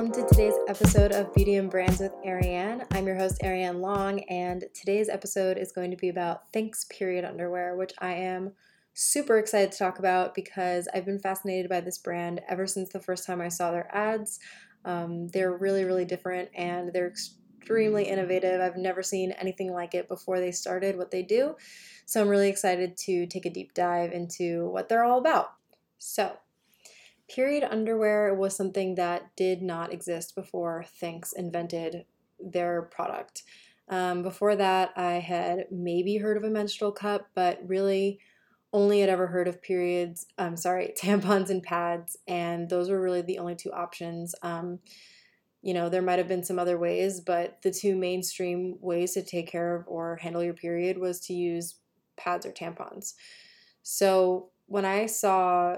welcome to today's episode of Beauty and Brands with Ariane. I'm your host, Ariane Long, and today's episode is going to be about Thinx period underwear, which I am super excited to talk about because I've been fascinated by this brand ever since the first time I saw their ads. Um, they're really, really different and they're extremely innovative. I've never seen anything like it before they started what they do. So I'm really excited to take a deep dive into what they're all about. So, period underwear was something that did not exist before Thinx invented their product. Um, before that, I had maybe heard of a menstrual cup, but really only had ever heard of periods, I'm sorry, tampons and pads, and those were really the only two options. Um, you know, there might have been some other ways, but the two mainstream ways to take care of or handle your period was to use pads or tampons. So when I saw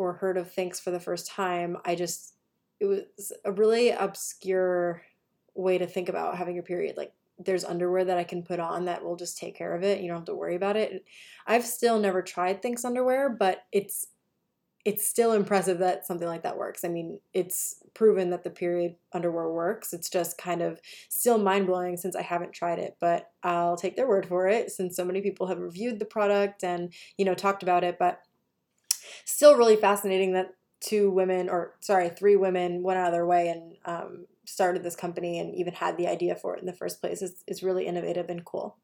or heard of Thinx for the first time, I just, it was a really obscure way to think about having your period. Like, there's underwear that I can put on that will just take care of it. You don't have to worry about it. I've still never tried Thinx underwear, but it's it's still impressive that something like that works. I mean, it's proven that the period underwear works. It's just kind of still mind blowing since I haven't tried it, but I'll take their word for it since so many people have reviewed the product and, you know, talked about it. But still really fascinating that two women, or sorry, three women went out of their way and um, started this company and even had the idea for it in the first place is, is really innovative and cool.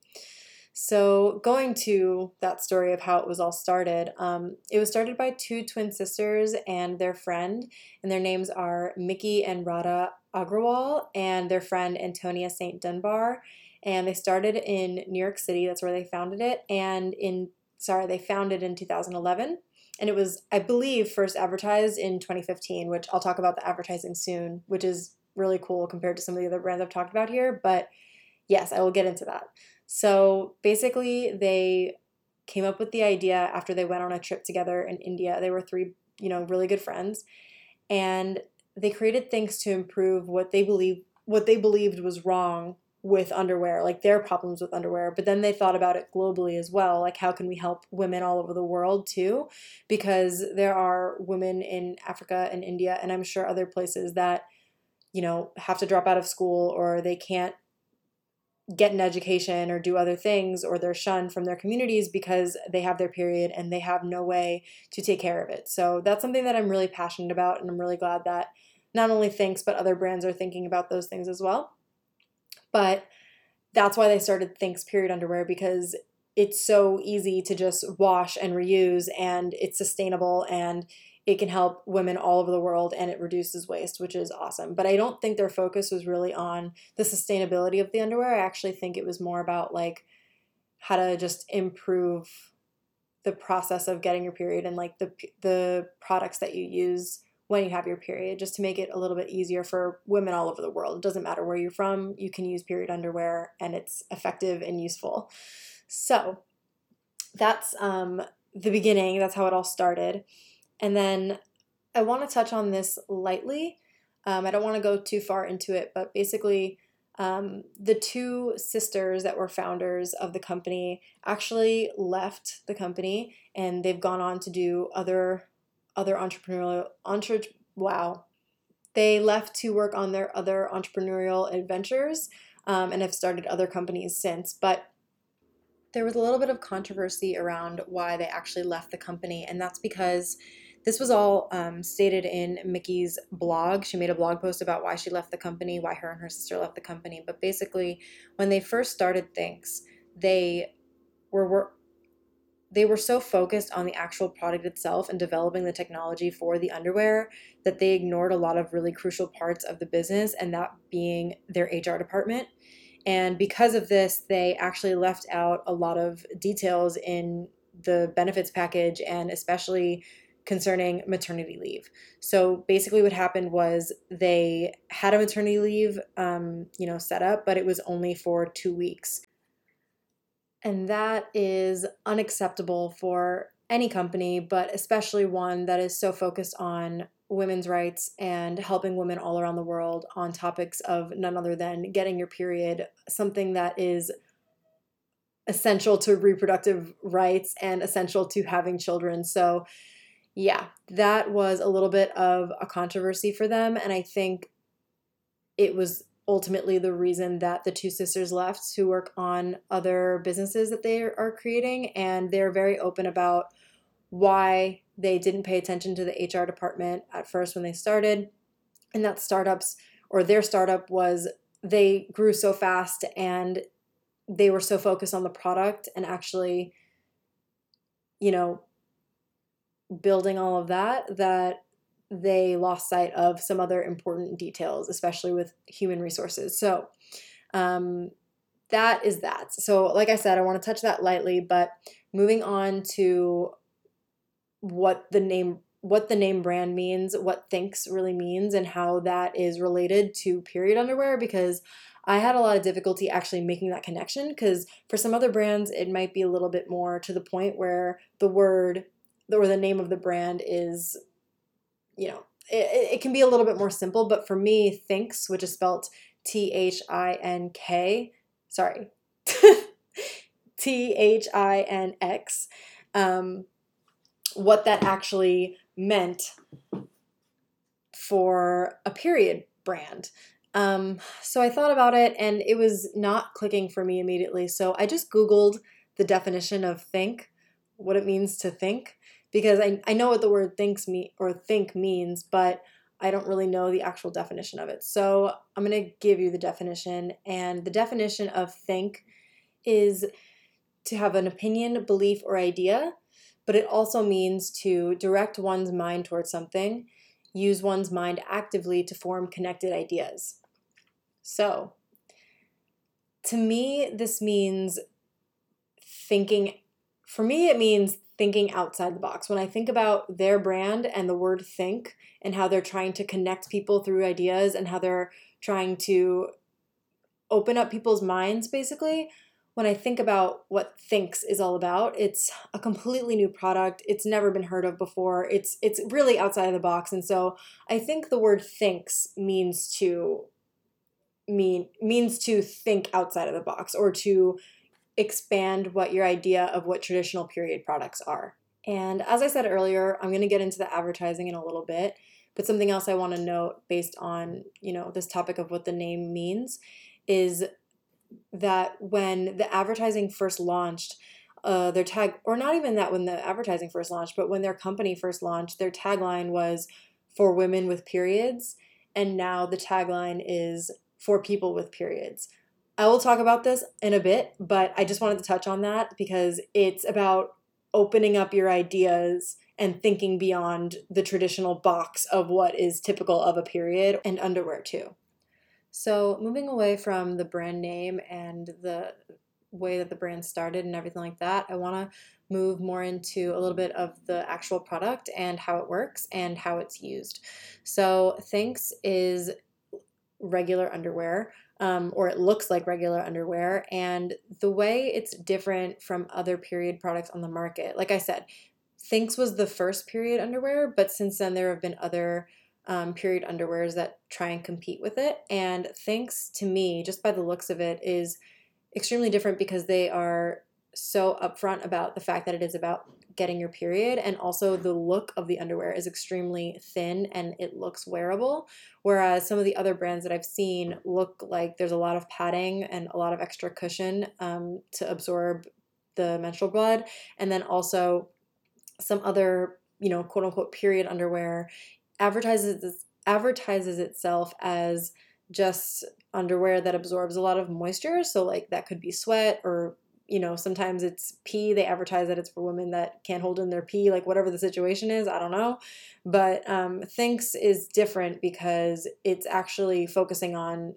So, going to that story of how it was all started, um, it was started by two twin sisters and their friend, and their names are Miki and Radha Agrawal, and their friend Antonia St. Dunbar. And they started in New York City, that's where they founded it. And in, sorry, they founded in 2011. And it was, I believe, first advertised in 2015, which I'll talk about the advertising soon, which is really cool compared to some of the other brands I've talked about here. But yes, I will get into that. So basically, they came up with the idea after they went on a trip together in India. They were three, you know, really good friends, and they created things to improve what they believe what they believed was wrong with underwear, like their problems with underwear. But then they thought about it globally as well, like how can we help women all over the world too? Because there are women in Africa and India, and I'm sure other places that you know have to drop out of school or they can't get an education or do other things or they're shunned from their communities because they have their period and they have no way to take care of it. So that's something that I'm really passionate about and I'm really glad that not only Thinx but other brands are thinking about those things as well. But that's why they started Thinx period underwear because it's so easy to just wash and reuse and it's sustainable and it can help women all over the world and it reduces waste, which is awesome. But I don't think their focus was really on the sustainability of the underwear. I actually think it was more about like how to just improve the process of getting your period and like the the products that you use when you have your period just to make it a little bit easier for women all over the world. It doesn't matter where you're from, you can use period underwear and it's effective and useful. So, that's um the beginning, that's how it all started. And then I want to touch on this lightly. Um, I don't want to go too far into it, but basically, um, the two sisters that were founders of the company actually left the company and they've gone on to do other other entrepreneurial entre, wow they left to work on their other entrepreneurial adventures um, and have started other companies since but there was a little bit of controversy around why they actually left the company and that's because this was all um, stated in Miki's blog. She made a blog post about why she left the company, why her and her sister left the company. But basically, when they first started Thinx, they were, were they were so focused on the actual product itself and developing the technology for the underwear that they ignored a lot of really crucial parts of the business, and that being their HR department. And because of this, they actually left out a lot of details in the benefits package and especially concerning maternity leave. So basically, what happened was they had a maternity leave, um, you know, set up, but it was only for two weeks, and that is unacceptable for any company, but especially one that is so focused on women's rights and helping women all around the world on topics of none other than getting your period, something that is essential to reproductive rights and essential to having children. So yeah, that was a little bit of a controversy for them. And I think it was ultimately the reason that the two sisters left to work on other businesses that they are creating. And they're very open about why they didn't pay attention to the HR department at first when they started. And that startups or their startup was they grew so fast and they were so focused on the product and actually, you know, building all of that that they lost sight of some other important details, especially with human resources. So, um, that is that. So, like I said, I want to touch that lightly, but moving on to what the name what the name brand means, what Thinx really means, and how that is related to period underwear because I had a lot of difficulty actually making that connection because for some other brands, it might be a little bit more to the point where the word or the name of the brand is, you know, it, it can be a little bit more simple. But for me, Thinx, which is spelled T H I N K, sorry, T H I N X, um, what that actually meant for a period brand. Um, so I thought about it and it was not clicking for me immediately. So I just Googled the definition of think, what it means to think, because I, I know what the word thinks me or think means, but I don't really know the actual definition of it. So I'm going to give you the definition. And the definition of think is to have an opinion, belief, or idea, but it also means to direct one's mind towards something, use one's mind actively to form connected ideas. So, to me, this means thinking, for me, it means thinking outside the box. When I think about their brand and the word think and how they're trying to connect people through ideas and how they're trying to open up people's minds, basically, when I think about what Thinx is all about, it's a completely new product. It's never been heard of before. It's it's really outside of the box. And so I think the word Thinx means to mean means to think outside of the box or to expand what your idea of what traditional period products are. And as I said earlier, I'm going to get into the advertising in a little bit, but something else I want to note based on, you know, this topic of what the name means is that when the advertising first launched, uh, their tag, or not even that when the advertising first launched, but when their company first launched, their tagline was for women with periods. And now the tagline is for people with periods. I will talk about this in a bit, but I just wanted to touch on that because it's about opening up your ideas and thinking beyond the traditional box of what is typical of a period and underwear too. So, moving away from the brand name and the way that the brand started and everything like that, I want to move more into a little bit of the actual product and how it works and how it's used. So, Thinx is regular underwear, um, or it looks like regular underwear. And the way it's different from other period products on the market, like I said, Thinx was the first period underwear, but since then there have been other um, period underwears that try and compete with it. And Thinx, to me, just by the looks of it, is extremely different because they are so upfront about the fact that it is about getting your period and also the look of the underwear is extremely thin and it looks wearable whereas some of the other brands that i've seen look like there's a lot of padding and a lot of extra cushion um, to absorb the menstrual blood. And then also some other you know quote unquote period underwear advertises advertises itself as just underwear that absorbs a lot of moisture. So like that could be sweat or you know, sometimes it's pee. They advertise that it's for women that can't hold in their pee, like whatever the situation is. I don't know. But um, Thinx is different because it's actually focusing on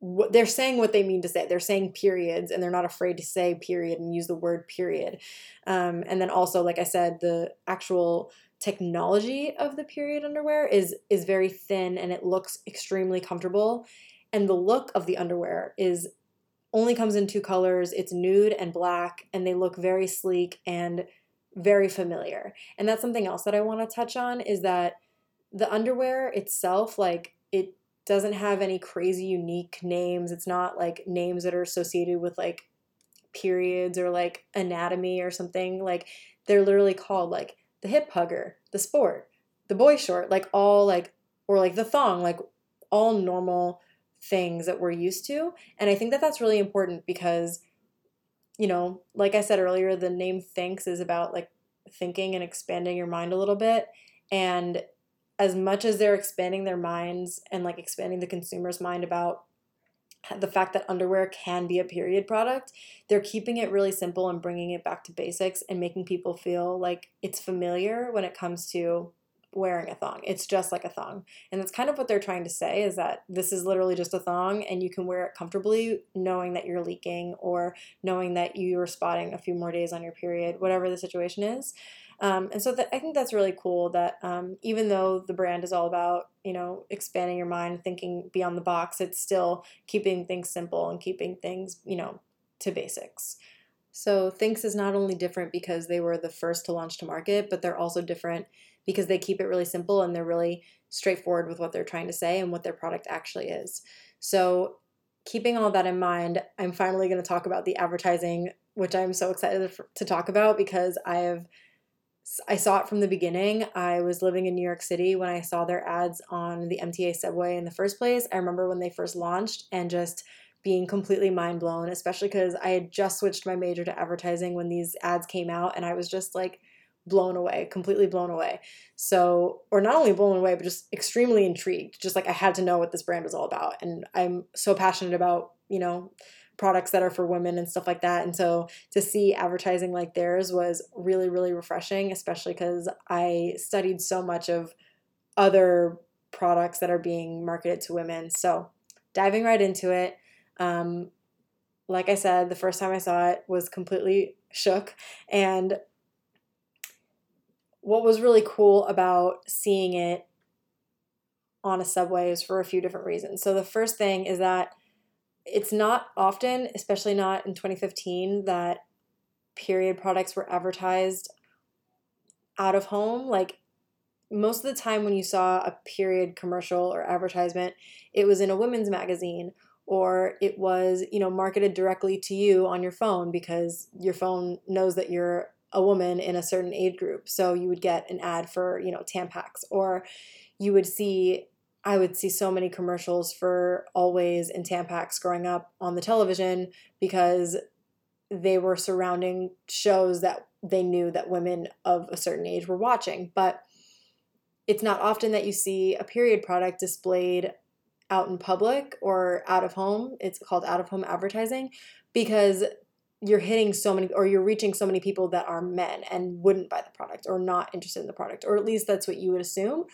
what they're saying what they mean to say. They're saying periods and they're not afraid to say period and use the word period. Um, and then also, like I said, the actual technology of the period underwear is is very thin and it looks extremely comfortable and the look of the underwear is only comes in two colors. It's nude and black, and they look very sleek and very familiar. And that's something else that I want to touch on is that the underwear itself, like, it doesn't have any crazy unique names. It's not like names that are associated with like periods or like anatomy or something. Like, they're literally called like the hip hugger, the sport, the boy short, like all like, or like the thong, like all normal things that we're used to. And I think that that's really important because, you know, like I said earlier, the name Thinx is about like thinking and expanding your mind a little bit. And as much as they're expanding their minds and like expanding the consumer's mind about the fact that underwear can be a period product, they're keeping it really simple and bringing it back to basics and making people feel like it's familiar when it comes to wearing a thong. It's just like a thong. And that's kind of what they're trying to say is that this is literally just a thong and you can wear it comfortably knowing that you're leaking or knowing that you're spotting a few more days on your period, whatever the situation is. Um, and so I think that's really cool that um, even though the brand is all about, you know, expanding your mind, thinking beyond the box, it's still keeping things simple and keeping things, you know, to basics. So Thinx is not only different because they were the first to launch to market, but they're also different because they keep it really simple and they're really straightforward with what they're trying to say and what their product actually is. So keeping all that in mind, I'm finally going to talk about the advertising, which I'm so excited to talk about because I have I saw it from the beginning. I was living in New York City when I saw their ads on the MTA subway in the first place. I remember when they first launched and just being completely mind blown, especially because I had just switched my major to advertising when these ads came out, and I was just like blown away, completely blown away. So, or not only blown away, but just extremely intrigued. Just like I had to know what this brand was all about. And I'm so passionate about, you know, products that are for women and stuff like that. And so to see advertising like theirs was really, really refreshing, especially because I studied so much of other products that are being marketed to women. So diving right into it. Um, like I said, the first time I saw it was completely shook. And what was really cool about seeing it on a subway is for a few different reasons. So the first thing is that it's not often, especially not in 2015, that period products were advertised out of home. Like most of the time, when you saw a period commercial or advertisement, it was in a women's magazine or it was, you know, marketed directly to you on your phone because your phone knows that you're a woman in a certain age group. So you would get an ad for, you know, Tampax or you would see I would see so many commercials for Always and Tampax growing up on the television because they were surrounding shows that they knew that women of a certain age were watching. But it's not often that you see a period product displayed out in public or out of home. It's called out of home advertising because you're hitting so many or you're reaching so many people that are men and wouldn't buy the product or not interested in the product or at least that's what you would assume.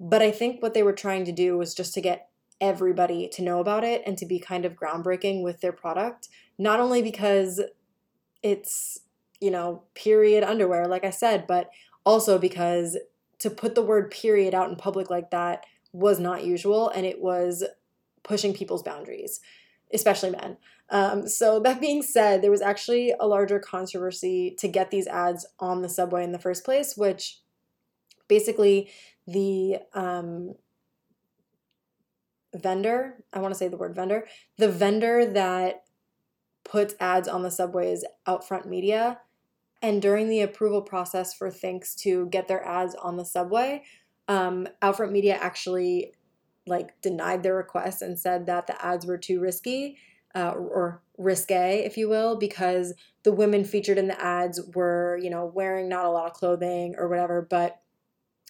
But I think what they were trying to do was just to get everybody to know about it and to be kind of groundbreaking with their product, not only because it's, you know, period underwear, like I said, but also because to put the word period out in public like that was not usual and it was pushing people's boundaries, especially men. Um, so, that being said, there was actually a larger controversy to get these ads on the subway in the first place, which basically the um, vendor, I want to say the word vendor, the vendor that puts ads on the subways Outfront Media. And during the approval process for Thinx to get their ads on the subway, um, Outfront Media actually like denied their request and said that the ads were too risky uh, or risque, if you will, because the women featured in the ads were, you know, wearing not a lot of clothing or whatever, but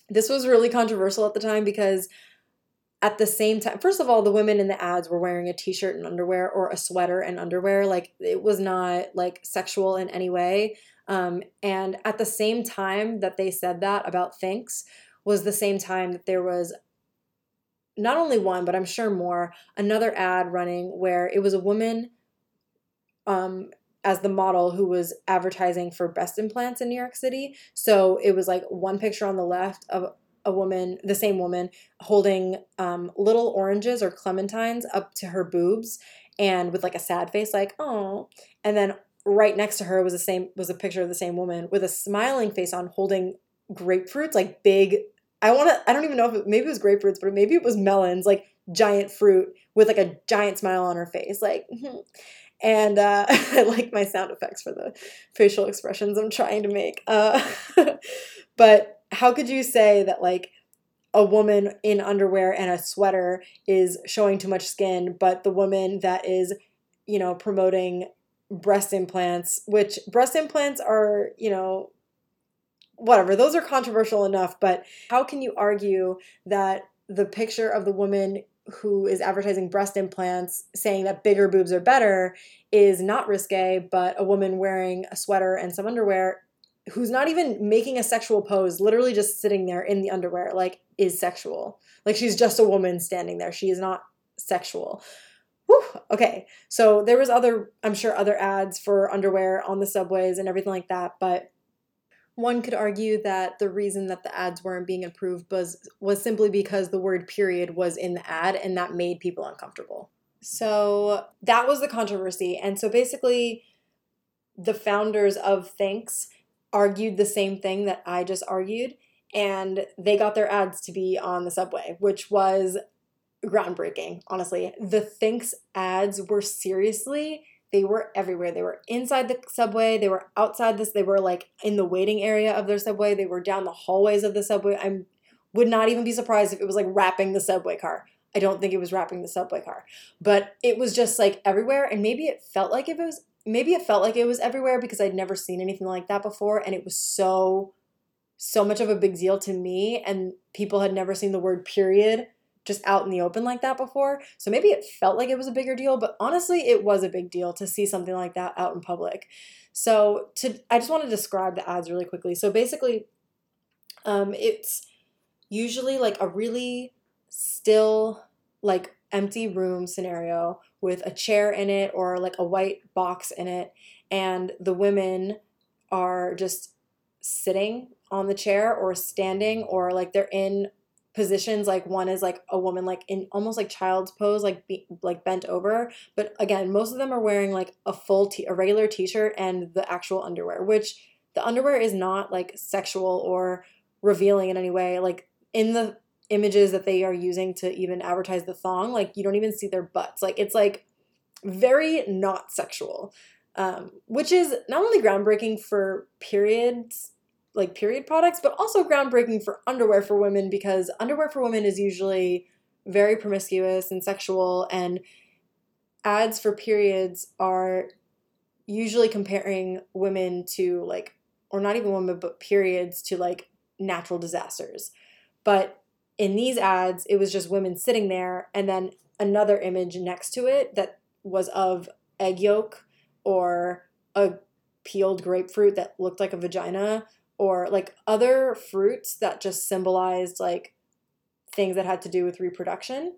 this was really controversial at the time because at the same time, first of all, the women in the ads were wearing a t-shirt and underwear or a sweater and underwear. Like it was not like sexual in any way. Um, and at the same time that they said that about Thinx was the same time that there was not only one, but I'm sure more, another ad running where it was a woman um, as the model who was advertising for breast implants in New York City. So it was like one picture on the left of a woman, the same woman, holding um, little oranges or clementines up to her boobs and with like a sad face, like, oh. And then right next to her was the same was a picture of the same woman with a smiling face on holding grapefruits, like big I want to I don't even know if it, maybe it was grapefruits, but maybe it was melons, like giant fruit with like a giant smile on her face. Like and uh, I like my sound effects for the facial expressions I'm trying to make. Uh, but how could you say that like a woman in underwear and a sweater is showing too much skin, but the woman that is, you know, promoting breast implants, which breast implants are, you know, whatever, those are controversial enough, but how can you argue that the picture of the woman who is advertising breast implants saying that bigger boobs are better is not risque, but a woman wearing a sweater and some underwear who's not even making a sexual pose, literally just sitting there in the underwear, like is sexual. Like she's just a woman standing there. She is not sexual. Whew, okay. So there was other, I'm sure, other ads for underwear on the subways and everything like that, but one could argue that the reason that the ads weren't being approved was was simply because the word period was in the ad and that made people uncomfortable. So that was the controversy. And so basically the founders of Thinx argued the same thing that I just argued and they got their ads to be on the subway, which was groundbreaking, honestly. The Thinx ads were seriously they were everywhere. They were inside the subway, they were outside this, they were like in the waiting area of their subway, they were down the hallways of the subway. I would not even be surprised if it was like wrapping the subway car. I don't think it was wrapping the subway car, but it was just like everywhere. And maybe it felt like it was, maybe it felt like it was everywhere because I'd never seen anything like that before. And it was so, so much of a big deal to me. And people had never seen the word period just out in the open like that before. So maybe it felt like it was a bigger deal, but honestly, it was a big deal to see something like that out in public. So to I just want to describe the ads really quickly. So basically, um, it's usually like a really still, like empty room scenario with a chair in it or like a white box in it, and the women are just sitting on the chair or standing or like they're in positions like one is like a woman like in almost like child's pose like be, like bent over but again most of them are wearing like a full t- a regular t-shirt and the actual underwear which the underwear is not like sexual or revealing in any way like in the images that they are using to even advertise the thong like you don't even see their butts like it's like very not sexual um, which is not only groundbreaking for periods like period products, but also groundbreaking for underwear for women because underwear for women is usually very promiscuous and sexual, and ads for periods are usually comparing women to like, or not even women, but periods to like natural disasters. But in these ads, it was just women sitting there, and then another image next to it that was of egg yolk or a peeled grapefruit that looked like a vagina or like other fruits that just symbolized like things that had to do with reproduction.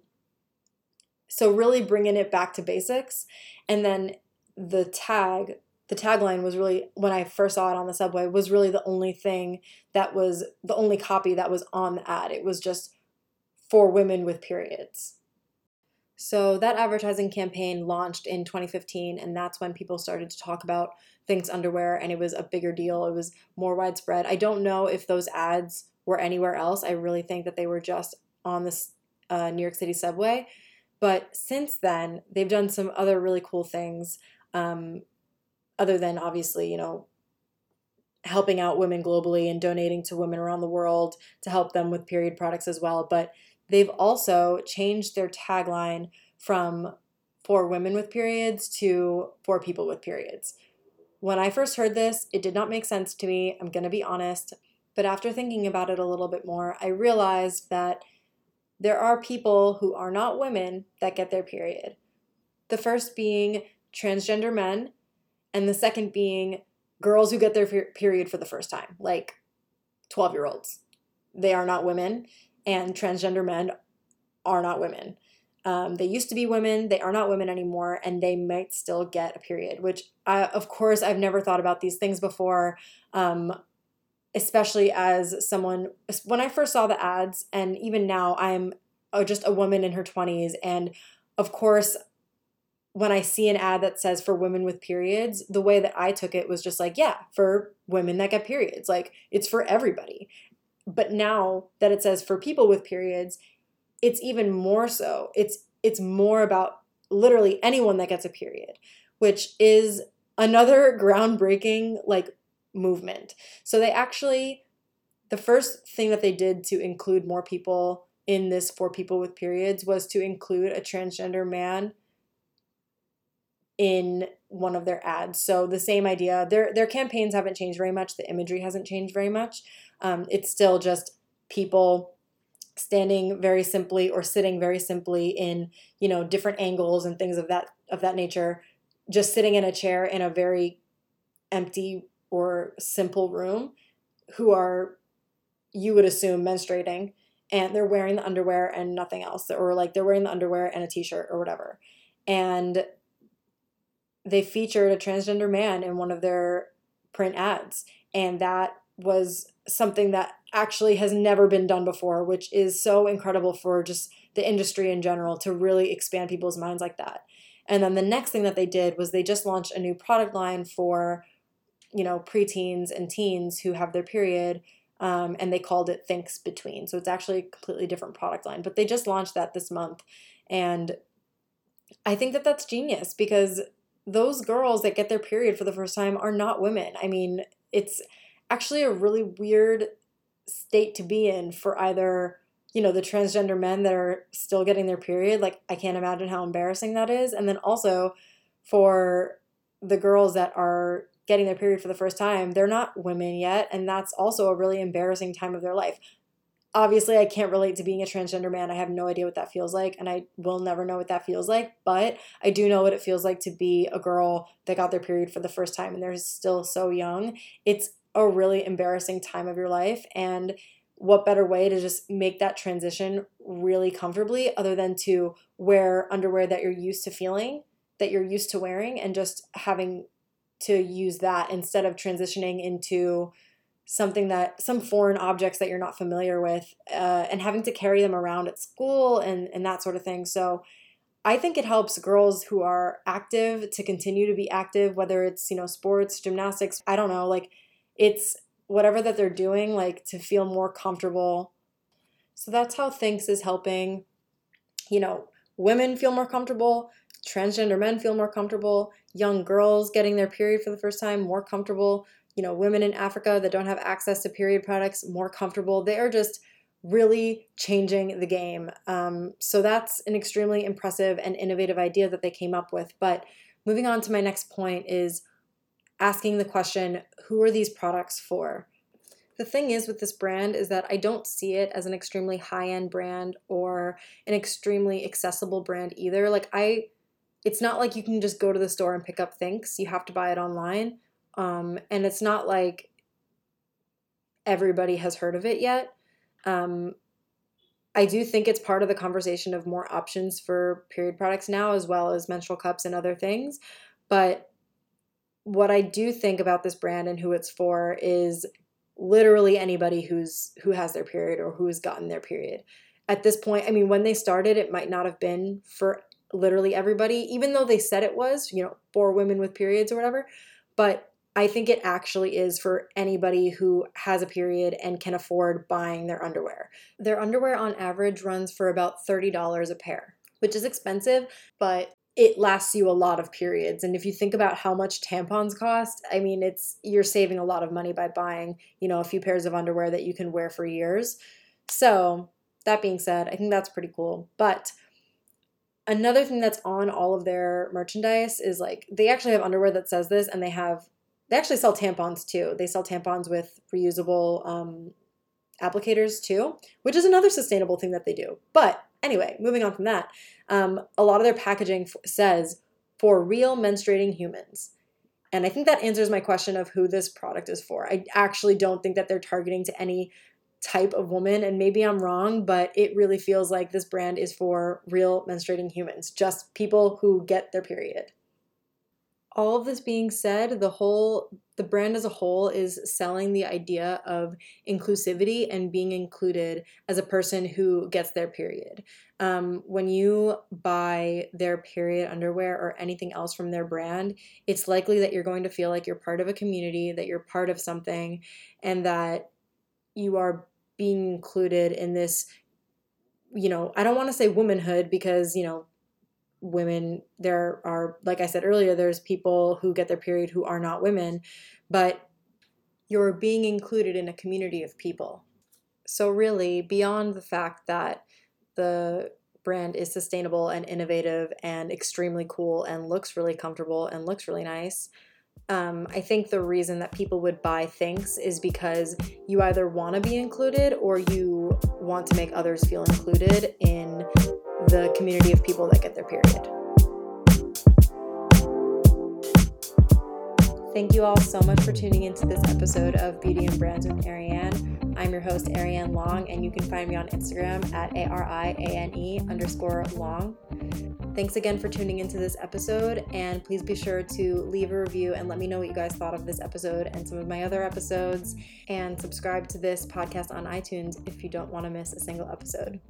So really bringing it back to basics and then the tag the tagline was really when I first saw it on the subway was really the only thing that was the only copy that was on the ad. It was just for women with periods. So that advertising campaign launched in 2015, and that's when people started to talk about Thinx underwear, and it was a bigger deal. It was more widespread. I don't know if those ads were anywhere else. I really think that they were just on this uh, New York City subway. But since then, they've done some other really cool things, um, other than obviously, you know, helping out women globally and donating to women around the world to help them with period products as well. But They've also changed their tagline from for women with periods to for people with periods. When I first heard this, it did not make sense to me, I'm going to be honest, but after thinking about it a little bit more, I realized that there are people who are not women that get their period. The first being transgender men, and the second being girls who get their period for the first time, like 12 year olds. They are not women and transgender men are not women. Um, they used to be women, they are not women anymore, and they might still get a period, which, I, of course, I've never thought about these things before, um, especially as someone, when I first saw the ads, and even now, I'm just a woman in her 20s, and of course, when I see an ad that says for women with periods, the way that I took it was just like, yeah, for women that get periods. Like, it's for everybody. But now that it says for people with periods, it's even more so. It's it's more about literally anyone that gets a period, which is another groundbreaking like movement. So they actually the first thing that they did to include more people in this for people with periods was to include a transgender man in one of their ads. So the same idea. Their their campaigns haven't changed very much. The imagery hasn't changed very much. Um, it's still just people standing very simply or sitting very simply in you know different angles and things of that of that nature just sitting in a chair in a very empty or simple room who are you would assume menstruating and they're wearing the underwear and nothing else or like they're wearing the underwear and a t-shirt or whatever and they featured a transgender man in one of their print ads and that was something that actually has never been done before which is so incredible for just the industry in general to really expand people's minds like that. And then the next thing that they did was they just launched a new product line for you know preteens and teens who have their period um, and they called it Thinx between. So it's actually a completely different product line but they just launched that this month and i think that that's genius because those girls that get their period for the first time are not women. I mean it's actually a really weird state to be in for either you know the transgender men that are still getting their period. Like i can't imagine how embarrassing that is. And then also for the girls that are getting their period for the first time, they're not women yet, and that's also a really embarrassing time of their life. Obviously, I can't relate to being a transgender man. I have no idea what that feels like, and I will never know what that feels like, but I do know what it feels like to be a girl that got their period for the first time and they're still so young. It's a really embarrassing time of your life, and what better way to just make that transition really comfortably other than to wear underwear that you're used to feeling, that you're used to wearing, and just having to use that instead of transitioning into something that some foreign objects that you're not familiar with uh, and having to carry them around at school and, and that sort of thing. So i think it helps girls who are active to continue to be active whether it's you know sports gymnastics i don't know like it's whatever that they're doing like to feel more comfortable. So that's how Thinx is helping you know women feel more comfortable transgender men feel more comfortable, young girls getting their period for the first time more comfortable, you know, women in Africa that don't have access to period products more comfortable. They are just really changing the game. Um, so that's an extremely impressive and innovative idea that they came up with. But moving on to my next point is asking the question who are these products for? The thing is with this brand is that I don't see it as an extremely high end brand or an extremely accessible brand either. Like, I it's not like you can just go to the store and pick up things. You have to buy it online. Um, and it's not like everybody has heard of it yet. Um, I do think it's part of the conversation of more options for period products now, as well as menstrual cups and other things. But what I do think about this brand and who it's for is literally anybody who's who has their period or who has gotten their period. At this point, I mean, when they started, it might not have been for literally everybody, even though they said it was, you know, for women with periods or whatever. But I think it actually is for anybody who has a period and can afford buying their underwear. Their underwear on average runs for about $30 a pair, which is expensive, but it lasts you a lot of periods. And if you think about how much tampons cost, I mean, it's you're saving a lot of money by buying, you know, a few pairs of underwear that you can wear for years. So, that being said, I think that's pretty cool. But another thing that's on all of their merchandise is like they actually have underwear that says this and they have they actually sell tampons too. They sell tampons with reusable um, applicators too which is another sustainable thing that they do. But anyway moving on from that um, a lot of their packaging f- says for real menstruating humans. And i think that answers my question of who this product is for. I actually don't think that they're targeting to any type of woman and maybe I'm wrong but it really feels like this brand is for real menstruating humans just people who get their period all of this being said the whole the brand as a whole is selling the idea of inclusivity and being included as a person who gets their period. Um, when you buy their period underwear or anything else from their brand it's likely that you're going to feel like you're part of a community that you're part of something and that you are being included in this you know i don't want to say womanhood because you know women there are like i said earlier there's people who get their period who are not women but you're being included in a community of people. So, really, beyond the fact that the brand is sustainable and innovative and extremely cool and looks really comfortable and looks really nice, um, I think the reason that people would buy Thinx is because you either want to be included or you want to make others feel included in the community of people that get their period. Thank you all so much for tuning into this episode of Beauty and Brands with Ariane. I'm your host, Ariane Long, and you can find me on Instagram at A-R-I-A-N-E underscore long. Thanks again for tuning into this episode, and please be sure to leave a review and let me know what you guys thought of this episode and some of my other episodes, and subscribe to this podcast on iTunes if you don't want to miss a single episode.